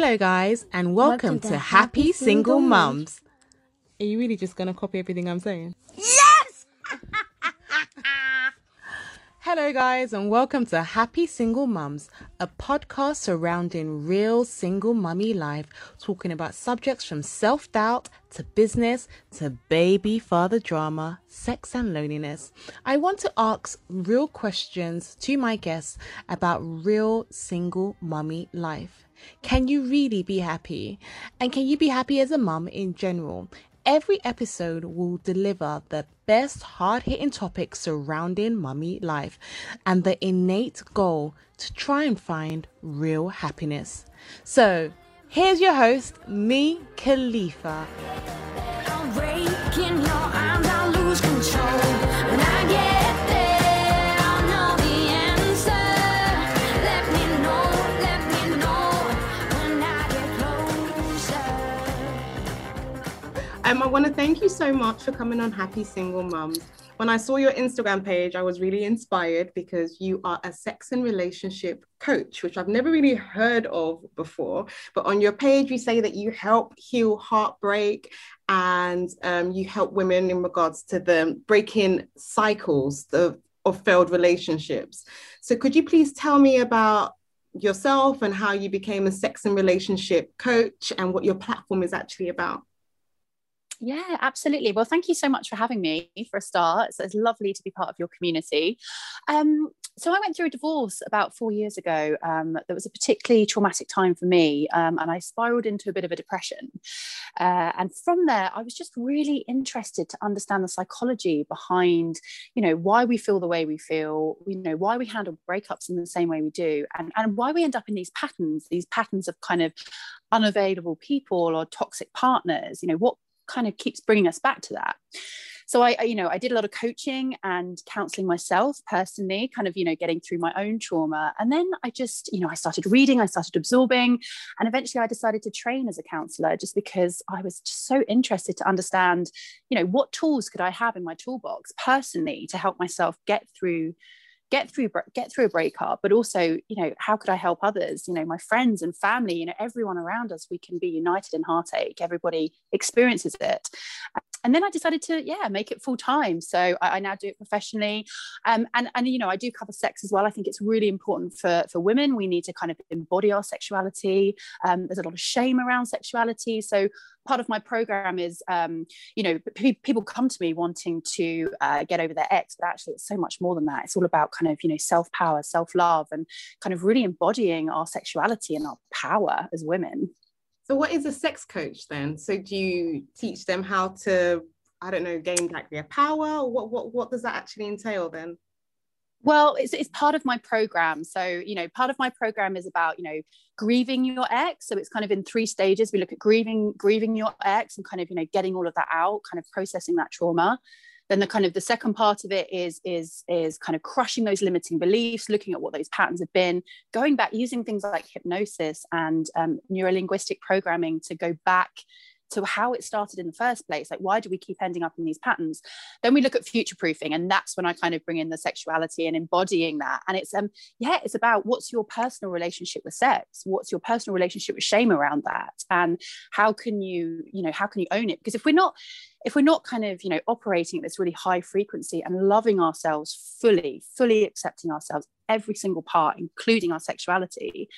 Hello, guys, and welcome, welcome to, to, Happy, Happy Single, Single Mums. Are you really just going to copy everything I'm saying? Yes! Hello, guys, and welcome to Happy Single Mums, a podcast surrounding real single mummy life, talking about subjects from self doubt to business to baby father drama, sex, and loneliness. I want to ask real questions to my guests about real single mummy life. Can you really be happy? And can you be happy as a mum in general? Every episode will deliver the best hard hitting topics surrounding mummy life and the innate goal to try and find real happiness. So, here's your host, me, Khalifa. Want to thank you so much for coming on Happy Single Mums. When I saw your Instagram page, I was really inspired because you are a sex and relationship coach, which I've never really heard of before. But on your page, you say that you help heal heartbreak and um, you help women in regards to the breaking cycles of, of failed relationships. So, could you please tell me about yourself and how you became a sex and relationship coach and what your platform is actually about? Yeah, absolutely. Well, thank you so much for having me for a start. It's, it's lovely to be part of your community. Um, so, I went through a divorce about four years ago. Um, that was a particularly traumatic time for me, um, and I spiraled into a bit of a depression. Uh, and from there, I was just really interested to understand the psychology behind, you know, why we feel the way we feel, you know, why we handle breakups in the same way we do, and, and why we end up in these patterns, these patterns of kind of unavailable people or toxic partners. You know, what kind of keeps bringing us back to that so I, you know, I did a lot of coaching and counseling myself personally, kind of, you know, getting through my own trauma. And then I just, you know, I started reading, I started absorbing, and eventually I decided to train as a counselor just because I was just so interested to understand, you know, what tools could I have in my toolbox personally to help myself get through get through get through a breakup but also you know how could i help others? You know my friends and family you know everyone around us we can be united in heartache. Everybody experiences it and then I decided to yeah make it full time. So I, I, now do it professionally, um, and and you know I do cover sex as well. I think it's really important for for women. We need to kind of embody our sexuality. Um, there's a lot of shame around sexuality, so part of my program is um, you know p- people come to me wanting to uh, get over their ex but actually it's so much more than that it's all about kind of you know self-power self-love and kind of really embodying our sexuality and our power as women so what is a sex coach then so do you teach them how to i don't know gain back their power what what what does that actually entail then well, it's, it's part of my program. So, you know, part of my program is about, you know, grieving your ex. So it's kind of in three stages. We look at grieving, grieving your ex and kind of, you know, getting all of that out, kind of processing that trauma. Then the kind of the second part of it is is is kind of crushing those limiting beliefs, looking at what those patterns have been, going back using things like hypnosis and um, neurolinguistic programming to go back to how it started in the first place. Like why do we keep ending up in these patterns? Then we look at future proofing and that's when i kind of bring in the sexuality and embodying that. And it's um yeah it's about what's your personal relationship with sex? What's your personal relationship with shame around that? And how can you you know how can you own it? Because if we're not if we're not kind of you know operating at this really high frequency and loving ourselves fully fully accepting ourselves every single part including our sexuality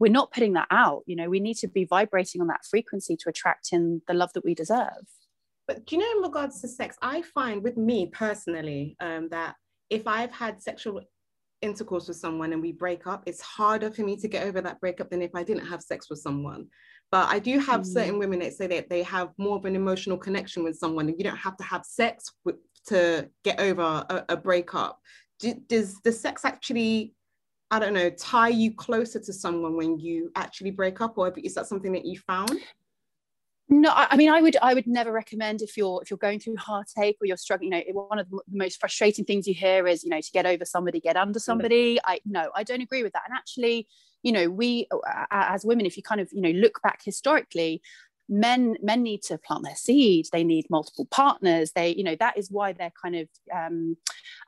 we're not putting that out. You know we need to be vibrating on that frequency to attract in the love that we deserve. But do you know in regards to sex i find with me personally um, that if i've had sexual intercourse with someone and we break up it's harder for me to get over that breakup than if i didn't have sex with someone but I do have mm. certain women that say that they have more of an emotional connection with someone, and you don't have to have sex with, to get over a, a breakup. Do, does the sex actually, I don't know, tie you closer to someone when you actually break up, or is that something that you found? No, I mean, I would, I would never recommend if you're, if you're going through heartache or you're struggling. You know, one of the most frustrating things you hear is, you know, to get over somebody, get under somebody. I no, I don't agree with that. And actually, you know we as women if you kind of you know look back historically men men need to plant their seed. They need multiple partners. They you know that is why they're kind of um,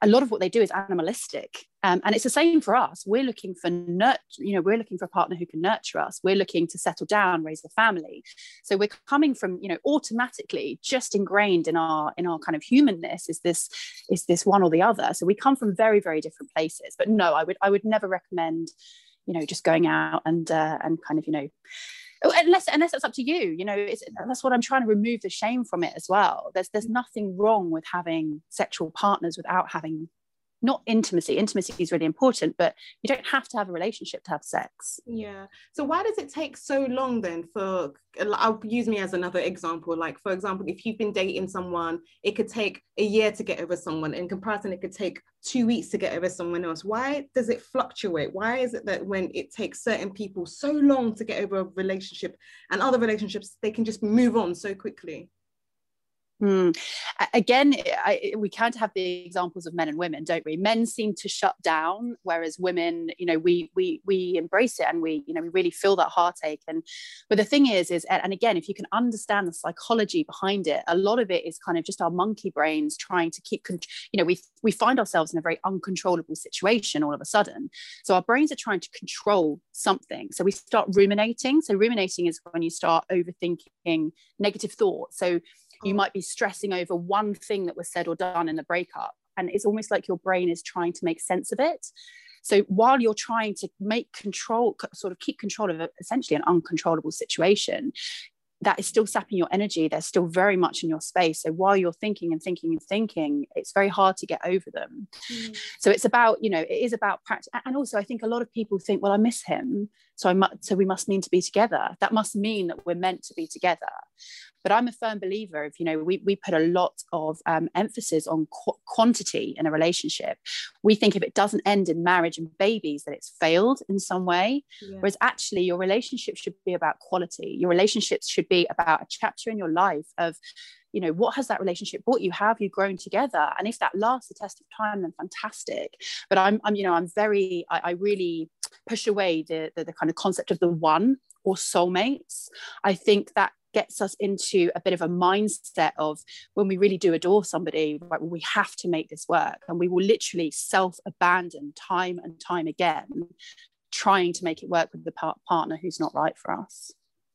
a lot of what they do is animalistic. Um, and it's the same for us. We're looking for nurture you know we're looking for a partner who can nurture us. We're looking to settle down raise a family. So we're coming from you know automatically just ingrained in our in our kind of humanness is this is this one or the other. So we come from very very different places. But no i would i would never recommend you know just going out and uh, and kind of you know unless unless it's up to you you know it's that's what i'm trying to remove the shame from it as well. There's there's nothing wrong with having sexual partners without having not intimacy. Intimacy is really important but you don't have to have a relationship to have sex. Yeah. So why does it take so long then for i'll use me as another example. Like for example if you've been dating someone it could take a year to get over someone. In comparison it could take two weeks to get over someone else. Why does it fluctuate? Why is it that when it takes certain people so long to get over a relationship and other relationships they can just move on so quickly Mm. Again, I, we can't have the examples of men and women, don't we? Men seem to shut down, whereas women, you know, we we we embrace it and we, you know, we really feel that heartache. And but the thing is, is and again, if you can understand the psychology behind it, a lot of it is kind of just our monkey brains trying to keep, you know, we we find ourselves in a very uncontrollable situation all of a sudden. So our brains are trying to control something. So we start ruminating. So ruminating is when you start overthinking negative thoughts. So you might be stressing over one thing that was said or done in the breakup and it's almost like your brain is trying to make sense of it. So while you're trying to make control sort of keep control of essentially an uncontrollable situation that is still sapping your energy they're still very much in your space. So while you're thinking and thinking and thinking it's very hard to get over them. Mm. so it's about you know it is about practice and also i think a lot of people think well i miss him so i must so we must mean to be together that must mean that we're meant to be together but I'm a firm believer of, you know, we, we put a lot of um, emphasis on qu- quantity in a relationship. We think if it doesn't end in marriage and babies, that it's failed in some way. Yeah. Whereas actually, your relationship should be about quality. Your relationships should be about a chapter in your life of, you know what has that relationship brought you have you grown together and if that lasts the test of time then fantastic but i'm, I'm you know i'm very I, I really push away the, the, the kind of concept of the one or soulmates i think that gets us into a bit of a mindset of when we really do adore somebody, right, we have to make this work. And we will literally self abandon time and time again, trying to make it work with the par- partner who's not right for us.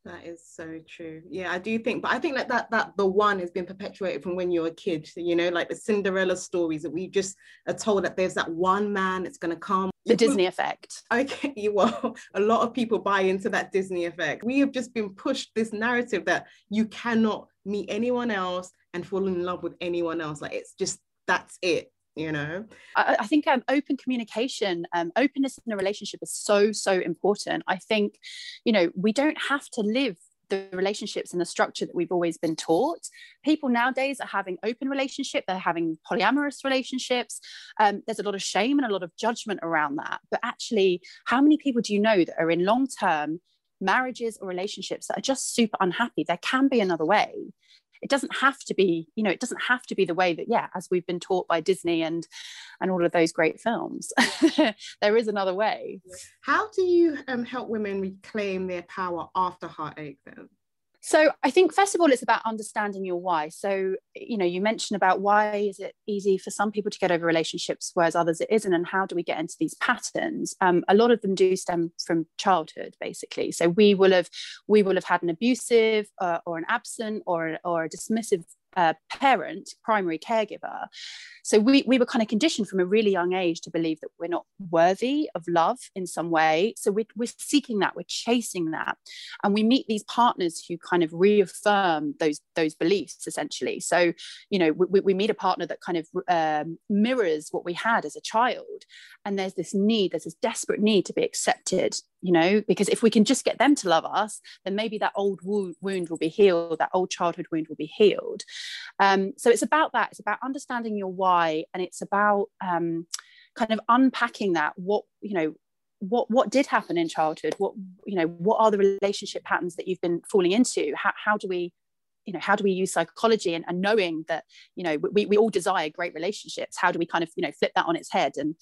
That is so true. Yeah, I do think, but I think like that that the one has been perpetuated from when you're a kid. You know, like the Cinderella stories that we just are told that there's that one man that's going to come. The Disney effect. Okay, well, a lot of people buy into that Disney effect. We have just been pushed this narrative that you cannot meet anyone else and fall in love with anyone else. Like it's just that's it you know i, I think um, open communication um, openness in a relationship is so so important i think you know we don't have to live the relationships and the structure that we've always been taught. People nowadays are having open relationship, they're having polyamorous relationships. Um, there's a lot of shame and a lot of judgment around that. But actually, how many people do you know that are in long term marriages or relationships that are just super unhappy? There can be another way it doesn't have to be you know it doesn't have to be the way that yeah as we've been taught by disney and and all of those great films there is another way. How do you um, help women reclaim their power after heartache then so I think first of all, it's about understanding your why. So you know, you mentioned about why is it easy for some people to get over relationships, whereas others it isn't, and how do we get into these patterns? Um, a lot of them do stem from childhood, basically. So we will have we will have had an abusive uh, or an absent or or a dismissive parent, primary caregiver. So we, we were kind of conditioned from a really young age to believe that we're not worthy of love in some way. So we're, we're seeking that, we're chasing that. And we meet these partners who kind of reaffirm those, those beliefs essentially. So, you know, we, we meet a partner that kind of um, mirrors what we had as a child. And there's this need, there's this desperate need to be accepted you know because if we can just get them to love us then maybe that old wound will be healed that old childhood wound will be healed. Um, so it's about that it's about understanding your why and it's about um, kind of unpacking that what you know what what did happen in childhood what you know what are the relationship patterns that you've been falling into how, how do we you know how do we use psychology and, and knowing that you know we, we all desire great relationships how do we kind of you know flip that on its head? And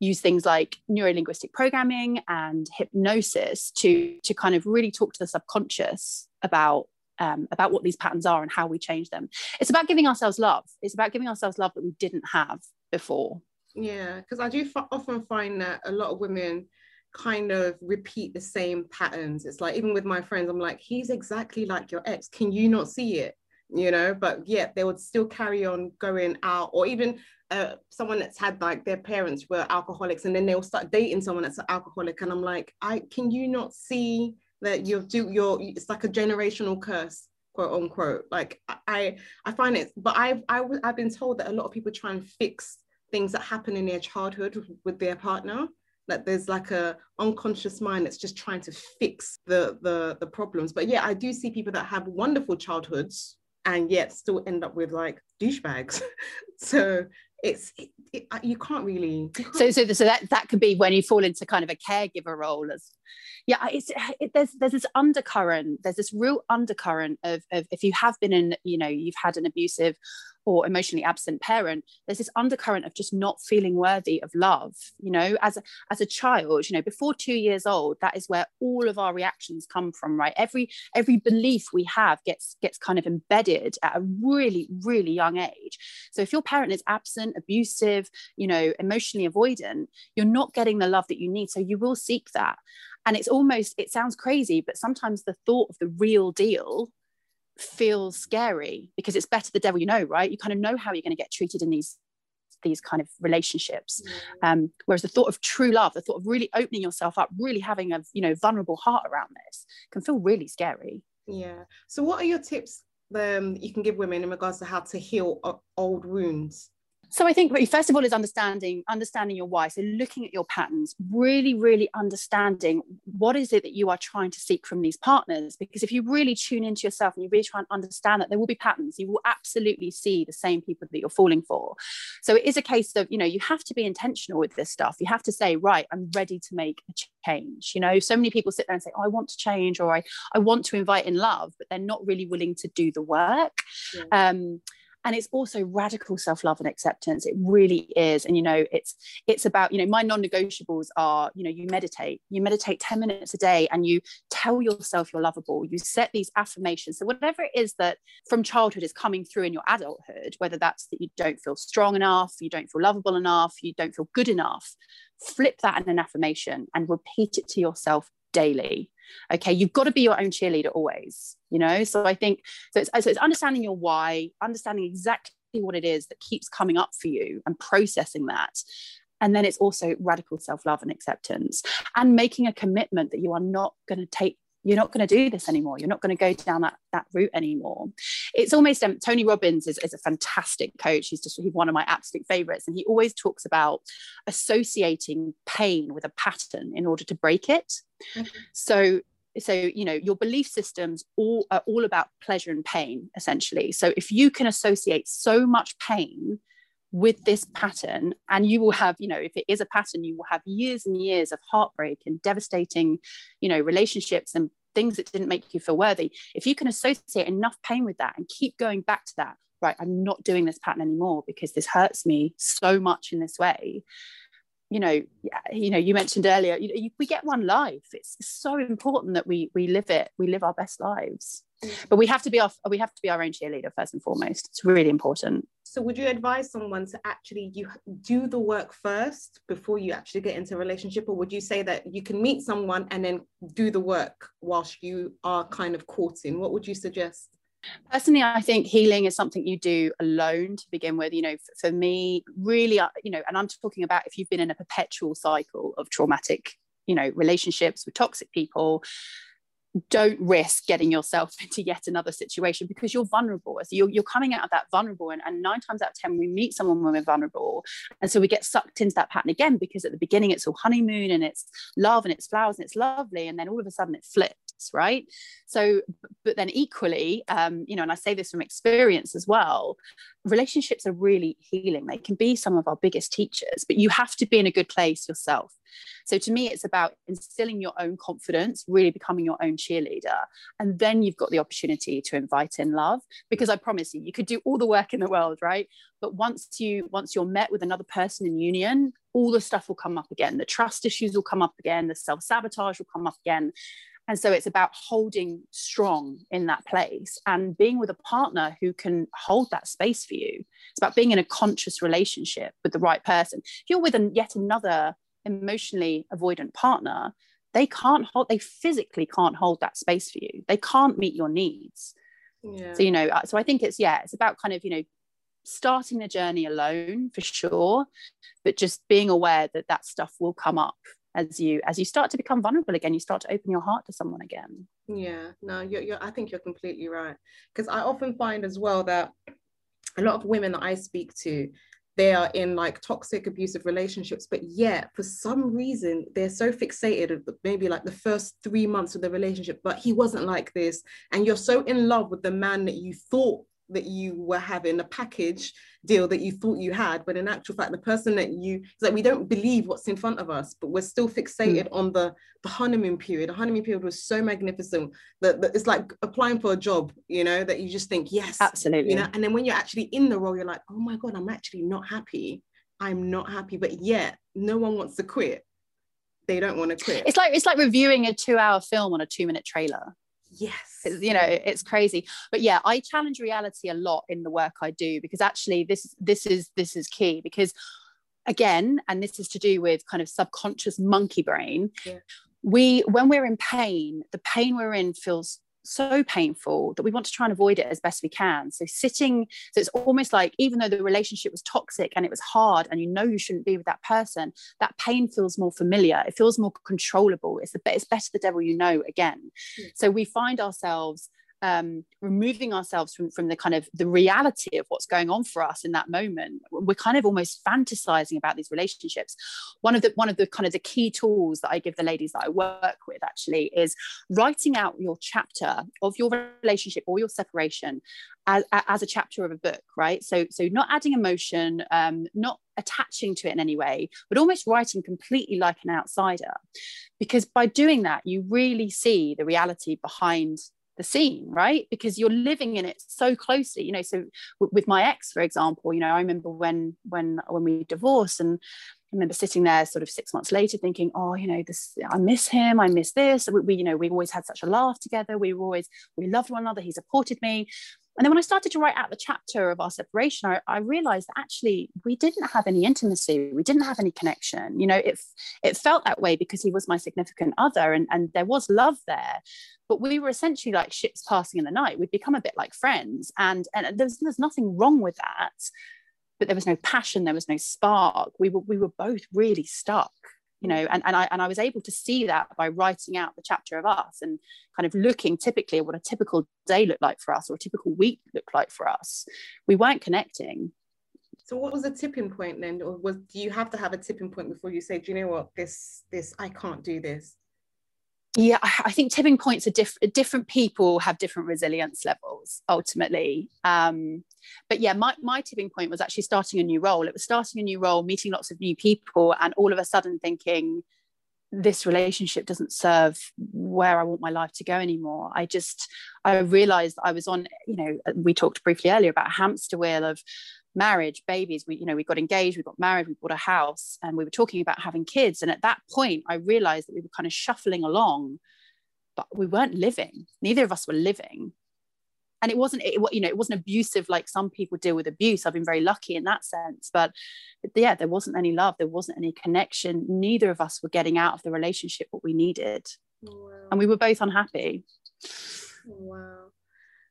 use things like neurolinguistic programming and hypnosis to to kind of really talk to the subconscious about um, about what these patterns are and how we change them. It's about giving ourselves love. It's about giving ourselves love that we didn't have before. Yeah, because I do f- often find that a lot of women kind of repeat the same patterns. It's like even with my friends, I'm like, he's exactly like your ex. Can you not see it? You know, but yet they would still carry on going out, or even uh, someone that's had like their parents were alcoholics, and then they'll start dating someone that's an alcoholic, and I'm like, I can you not see that you're do your it's like a generational curse quote unquote. Like i i find it but i've I, i've been told that a lot of people try and fix things that happen in their childhood with their partner that there's like a unconscious mind that's just trying to fix the the the problems. But yeah i do see people that have wonderful childhoods and yet still end up with like douchebags. So it's it, it, uh, you can't really so so so that that could be when you fall into kind of a caregiver role as yeah it's it, there's there's this undercurrent there's this real undercurrent of, of if you have been in you know you've had an abusive or emotionally absent parent there's this undercurrent of just not feeling worthy of love you know as a, as a child you know before 2 years old that is where all of our reactions come from right? Every every belief we have gets gets kind of embedded at a really really young age. So if your parent is absent abusive you know emotionally avoidant you're not getting the love that you need. So you will seek that. And it's almost it sounds crazy but sometimes the thought of the real deal feels scary because it's better the devil you know right? You kind of know how you're going to get treated in these these kind of relationships. Mm. um, whereas the thought of true love the thought of really opening yourself up really having a you know vulnerable heart around this can feel really scary. Yeah. So what are your tips um, you can give women in regards to how to heal old wounds so I think first of all is understanding understanding your why. So looking at your patterns, really, really understanding what is it that you are trying to seek from these partners. Because if you really tune into yourself and you really try and understand that there will be patterns, you will absolutely see the same people that you're falling for. So it is a case of you know you have to be intentional with this stuff. You have to say right, I'm ready to make a change. You know, so many people sit there and say, oh, I want to change or I I want to invite in love, but they're not really willing to do the work. Yeah. Um, and it's also radical self-love and acceptance. It really is. And you know it's it's about you know my non-negotiables are you know you meditate. You meditate 10 minutes a day and you tell yourself you're lovable. You set these affirmations. So whatever it is that from childhood is coming through in your adulthood whether that's that you don't feel strong enough you don't feel lovable enough you don't feel good enough flip that in an affirmation and repeat it to yourself daily okay you've got to be your own cheerleader always you know? So i think so it's, so it's understanding your why understanding exactly what it is that keeps coming up for you and processing that. And then it's also radical self-love and acceptance and making a commitment that you are not going to take you're not going to do this anymore. You're not going to go down that that route anymore. It's almost um, tony robbins is, is a fantastic coach. He's just he's one of my absolute favorites. And he always talks about associating pain with a pattern in order to break it mm-hmm. so so you know your belief systems all are all about pleasure and pain essentially so if you can associate so much pain with this pattern and you will have you know if it is a pattern you will have years and years of heartbreak and devastating you know relationships and things that didn't make you feel worthy if you can associate enough pain with that and keep going back to that right i'm not doing this pattern anymore because this hurts me so much in this way you know you know you mentioned earlier you know, we get one life. It's so important that we we live it we live our best lives. Mm. but we have to be off we have to be our own cheerleader first and foremost. It's really important. So would you advise someone to actually you do the work first before you actually get into a relationship? Or would you say that you can meet someone and then do the work whilst you are kind of courting? What would you suggest Personally, I think healing is something you do alone to begin with. You know, for, for me, really, uh, you know, and I'm talking about if you've been in a perpetual cycle of traumatic, you know, relationships with toxic people, don't risk getting yourself into yet another situation because you're vulnerable. So you're, you're coming out of that vulnerable, and, and nine times out of 10, we meet someone when we're vulnerable. And so we get sucked into that pattern again because at the beginning it's all honeymoon and it's love and it's flowers and it's lovely. And then all of a sudden it flips right so but then equally um, you know and i say this from experience as well relationships are really healing they can be some of our biggest teachers but you have to be in a good place yourself so to me, it's about instilling your own confidence, really becoming your own cheerleader. And then you've got the opportunity to invite in love. Because I promise you, you could do all the work in the world, right? But once you once you're met with another person in union, all the stuff will come up again. The trust issues will come up again, the self-sabotage will come up again and so it's about holding strong in that place and being with a partner who can hold that space for you. It's about being in a conscious relationship with the right person. If you're with an, yet another emotionally avoidant partner they can't hold they physically can't hold that space for you. They can't meet your needs. Yeah. so you know uh, so i think it's yeah it's about kind of you know starting the journey alone for sure but just being aware that that stuff will come up as you as you start to become vulnerable again you start to open your heart to someone again. Yeah no you're, you're i think you're completely right. Because i often find as well that a lot of women that i speak to they are in like toxic abusive relationships but yet for some reason they're so fixated maybe like the first three months of the relationship but he wasn't like this. And you're so in love with the man that you thought that you were having a package deal that you thought you had but in actual fact the person that you it's like we don't believe what's in front of us but we're still fixated mm. on the the honeymoon period. The honeymoon period was so magnificent that, that it's like applying for a job you know that you just think yes absolutely. you know? And then when you're actually in the role you're like oh my god i'm actually not happy. I'm not happy. But yet no one wants to quit. They don't want to quit. It's like it's like reviewing a two hour film on a two minute trailer yes it's, you know it's crazy but yeah i challenge reality a lot in the work i do because actually this this is this is key because again and this is to do with kind of subconscious monkey brain yeah. we when we're in pain the pain we're in feels so painful that we want to try and avoid it as best we can. So sitting, so it's almost like even though the relationship was toxic and it was hard and you know you shouldn't be with that person, that pain feels more familiar. It feels more controllable. It's the it's better the devil you know again. Mm. So we find ourselves um, removing ourselves from, from the kind of the reality of what's going on for us in that moment. We're kind of almost fantasizing about these relationships. One of the one of the kind of the key tools that i give the ladies that i work with actually is writing out your chapter of your relationship or your separation as, as a chapter of a book right? So so not adding emotion um, not attaching to it in any way but almost writing completely like an outsider. Because by doing that you really see the reality behind the scene right because you're living in it so closely you know so w- with my ex for example you know i remember when when when we divorced and I remember sitting there sort of six months later thinking, oh, you know, this, I miss him. I miss this. We, we, you know, we've always had such a laugh together. We were always, we loved one another. He supported me. And then when I started to write out the chapter of our separation, I, I, realized that actually we didn't have any intimacy. We didn't have any connection. You know, it, it felt that way because he was my significant other and, and there was love there. But we were essentially like ships passing in the night. We'd become a bit like friends. And, and there's, there's nothing wrong with that. But there was no passion, there was no spark. We were, we were both really stuck you know and, and i and i was able to see that by writing out the chapter of us and kind of looking typically at what a typical day looked like for us or a typical week looked like for us. We weren't connecting. So what was the tipping point then? Or was do you have to have a tipping point before you say do you know what? This this i can't do this yeah i think tipping points are different different people have different resilience levels ultimately. Um, but yeah my, my tipping point was actually starting a new role. It was starting a new role meeting lots of new people and all of a sudden thinking this relationship doesn't serve where i want my life to go anymore. I just i realized i was on you know we talked briefly earlier about hamster wheel of marriage babies we you know we got engaged we got married we bought a house and we were talking about having kids. And at that point i realized that we were kind of shuffling along but we weren't living. Neither of us were living. And it wasn't it, you know it wasn't abusive like some people deal with abuse. I've been very lucky in that sense. But, but yeah there wasn't any love. There wasn't any connection. Neither of us were getting out of the relationship what we needed. Wow. and we were both unhappy. Wow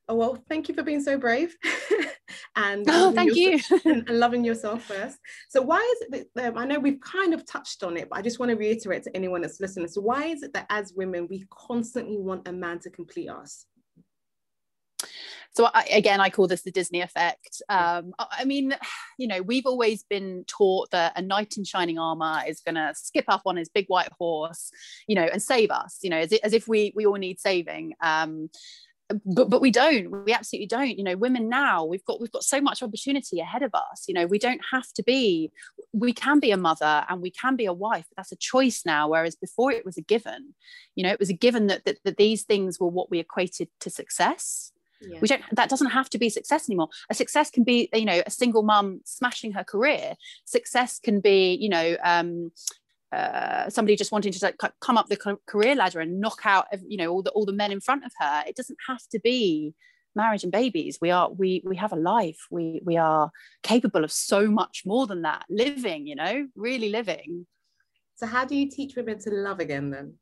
oh well thank you for being so brave and oh, thank you. and, loving yourself first. So why is it that um, i know we've kind of touched on it but i just want to reiterate to anyone that's listening. So why is it that as women we constantly want a man to complete us? So I, again i call this the disney effect. Um, i mean you know we've always been taught that a knight in shining armor is going to skip up on his big white horse you know and save us you know as, as if we we all need saving. Um, but but we don't we absolutely don't. You know women now we've got we've got so much opportunity ahead of us. You know we don't have to be we can be a mother and we can be a wife but that's a choice now whereas before it was a given. You know it was a given that that, that these things were what we equated to success. Yeah. we don't that doesn't have to be success anymore. A success can be you know a single mum smashing her career. Success can be you know um uh, somebody just wanting to like, come up the career ladder and knock out you know all the all the men in front of her it doesn't have to be marriage and babies. We are we we have a life. We we are capable of so much more than that living you know really living. So how do you teach women to love again then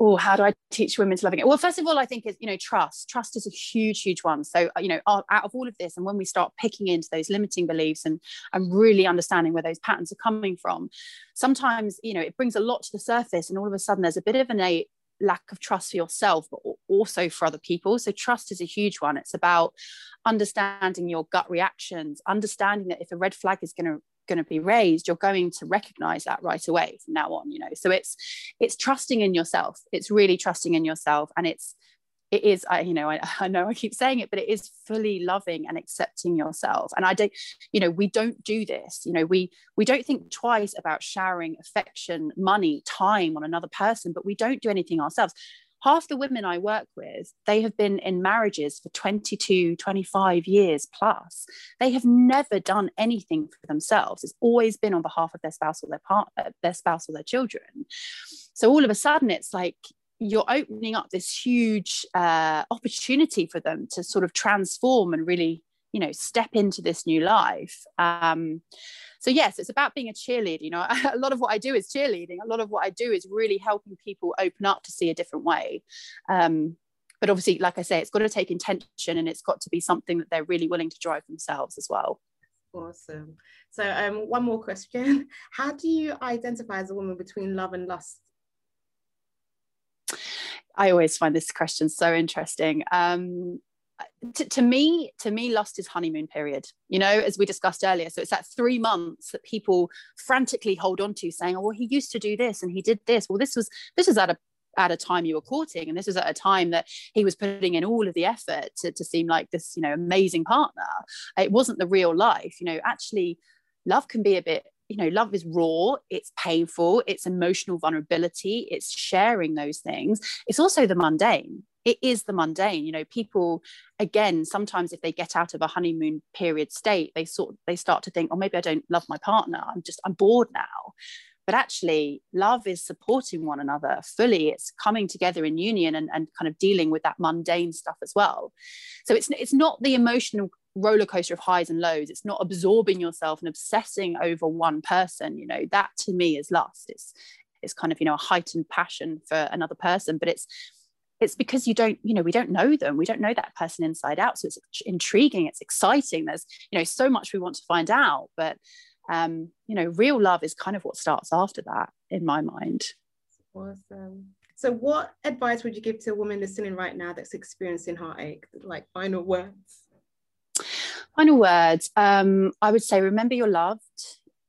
oh how do i teach women to loving it well first of all i think is you know trust. Trust is a huge huge one. So uh, you know out of all of this and when we start picking into those limiting beliefs and and really understanding where those patterns are coming from sometimes you know it brings a lot to the surface and all of a sudden there's a bit of an a lack of trust for yourself but also for other people. So trust is a huge one. It's about understanding your gut reactions understanding that if a red flag is going to going to be raised you're going to recognize that right away from now on you know? So it's it's trusting in yourself. It's really trusting in yourself and it's it is i you know I, I know i keep saying it but it is fully loving and accepting yourself. And i don't you know we don't do this you know? We we don't think twice about showering affection money time on another person but we don't do anything ourselves half the women I work with, they have been in marriages for 22, 25 years plus. They have never done anything for themselves. It's always been on behalf of their spouse or their partner, their spouse or their children. So all of a sudden, it's like you're opening up this huge uh, opportunity for them to sort of transform and really you know step into this new life. Um, so yes it's about being a cheerleader you know. A lot of what i do is cheerleading. A lot of what i do is really helping people open up to see a different way. Um, but obviously like i say it's got to take intention and it's got to be something that they're really willing to drive themselves as well. Awesome. So um, one more question. How do you identify as a woman between love and lust? I always find this question so interesting. Um, to, to, me to me lust is honeymoon period you know as we discussed earlier. So it's that three months that people frantically hold on to saying oh well he used to do this and he did this. Well this was this was at a at a time you were courting and this was at a time that he was putting in all of the effort to, to seem like this you know amazing partner. It wasn't the real life you know. Actually love can be a bit you know love is raw it's painful it's emotional vulnerability it's sharing those things. It's also the mundane. It is the mundane you know people again sometimes if they get out of a honeymoon period state they sort they start to think oh maybe i don't love my partner. I'm just i'm bored now. But actually love is supporting one another fully. It's coming together in union and, and kind of dealing with that mundane stuff as well. So it's it's not the emotional roller coaster of highs and lows. It's not absorbing yourself and obsessing over one person you know that to me is lust. It's it's kind of you know a heightened passion for another person but it's it's because you don't you know we don't know them. We don't know that person inside out. So it's intriguing. It's exciting. There's you know so much we want to find out but um you know real love is kind of what starts after that in my mind. Awesome. So what advice would you give to a woman listening right now that's experiencing heartache? Like final words final words um i would say remember you're loved.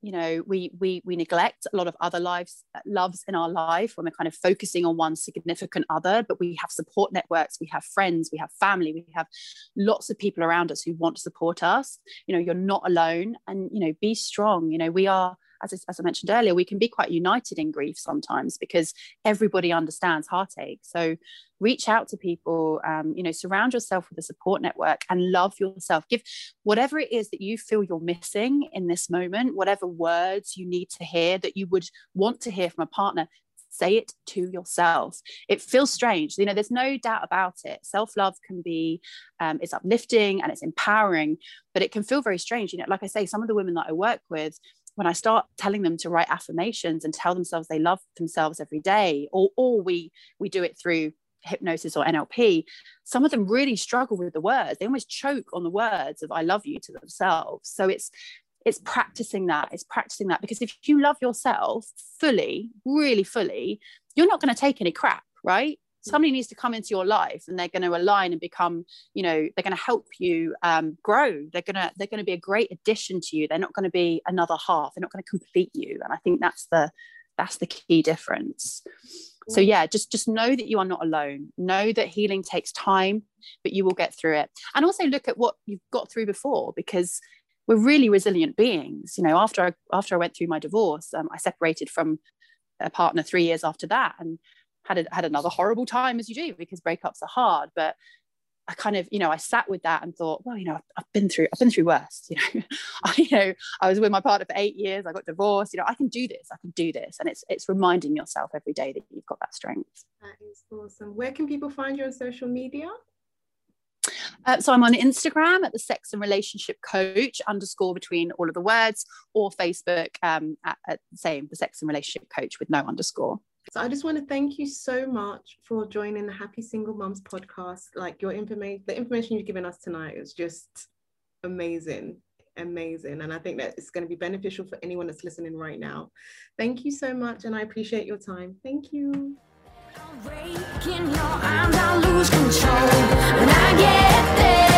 You know we we we neglect a lot of other lives loves in our life when we're kind of focusing on one significant other but we have support networks we have friends we have family we have lots of people around us who want to support us. You know you're not alone and you know be strong. You know we are as I, as I mentioned earlier, we can be quite united in grief sometimes because everybody understands heartache. So reach out to people, um, you know, surround yourself with a support network and love yourself. Give whatever it is that you feel you're missing in this moment, whatever words you need to hear that you would want to hear from a partner, say it to yourself it feels strange you know there's no doubt about it self-love can be um, it's uplifting and it's empowering but it can feel very strange you know like i say some of the women that i work with when I start telling them to write affirmations and tell themselves they love themselves every day, or or we we do it through hypnosis or NLP, some of them really struggle with the words. They almost choke on the words of I love you to themselves. So it's it's practicing that. It's practicing that because if you love yourself fully, really fully, you're not going to take any crap, right? Somebody needs to come into your life and they're going to align and become you know they're going to help you um, grow. They're going to they're going to be a great addition to you. They're not going to be another half. They're not going to complete you. And i think that's the that's the key difference. So yeah just just know that you are not alone. Know that healing takes time but you will get through it. And also look at what you've got through before because we're really resilient beings. You know after i after i went through my divorce um, i separated from a partner three years after that. And had a, had another horrible time as you do because breakups are hard but I kind of, you know, I sat with that and thought, well, you know, I've, I've been through, I've been through worse. You know, I, you know, I was with my partner for eight years. I got divorced. You know, I can do this. I can do this, and it's it's reminding yourself every day that you've got that strength. That is awesome. Where can people find you on social media? Uh, so I'm on Instagram at the Sex and Relationship Coach underscore between all of the words, or Facebook um, at, at the same the Sex and Relationship Coach with no underscore. So I just want to thank you so much for joining the Happy Single Moms podcast. Like your information, the information you've given us tonight is just amazing, amazing. And I think that it's going to be beneficial for anyone that's listening right now. Thank you so much. And I appreciate your time. Thank you. Breaking your arms, I'll lose control when I get there.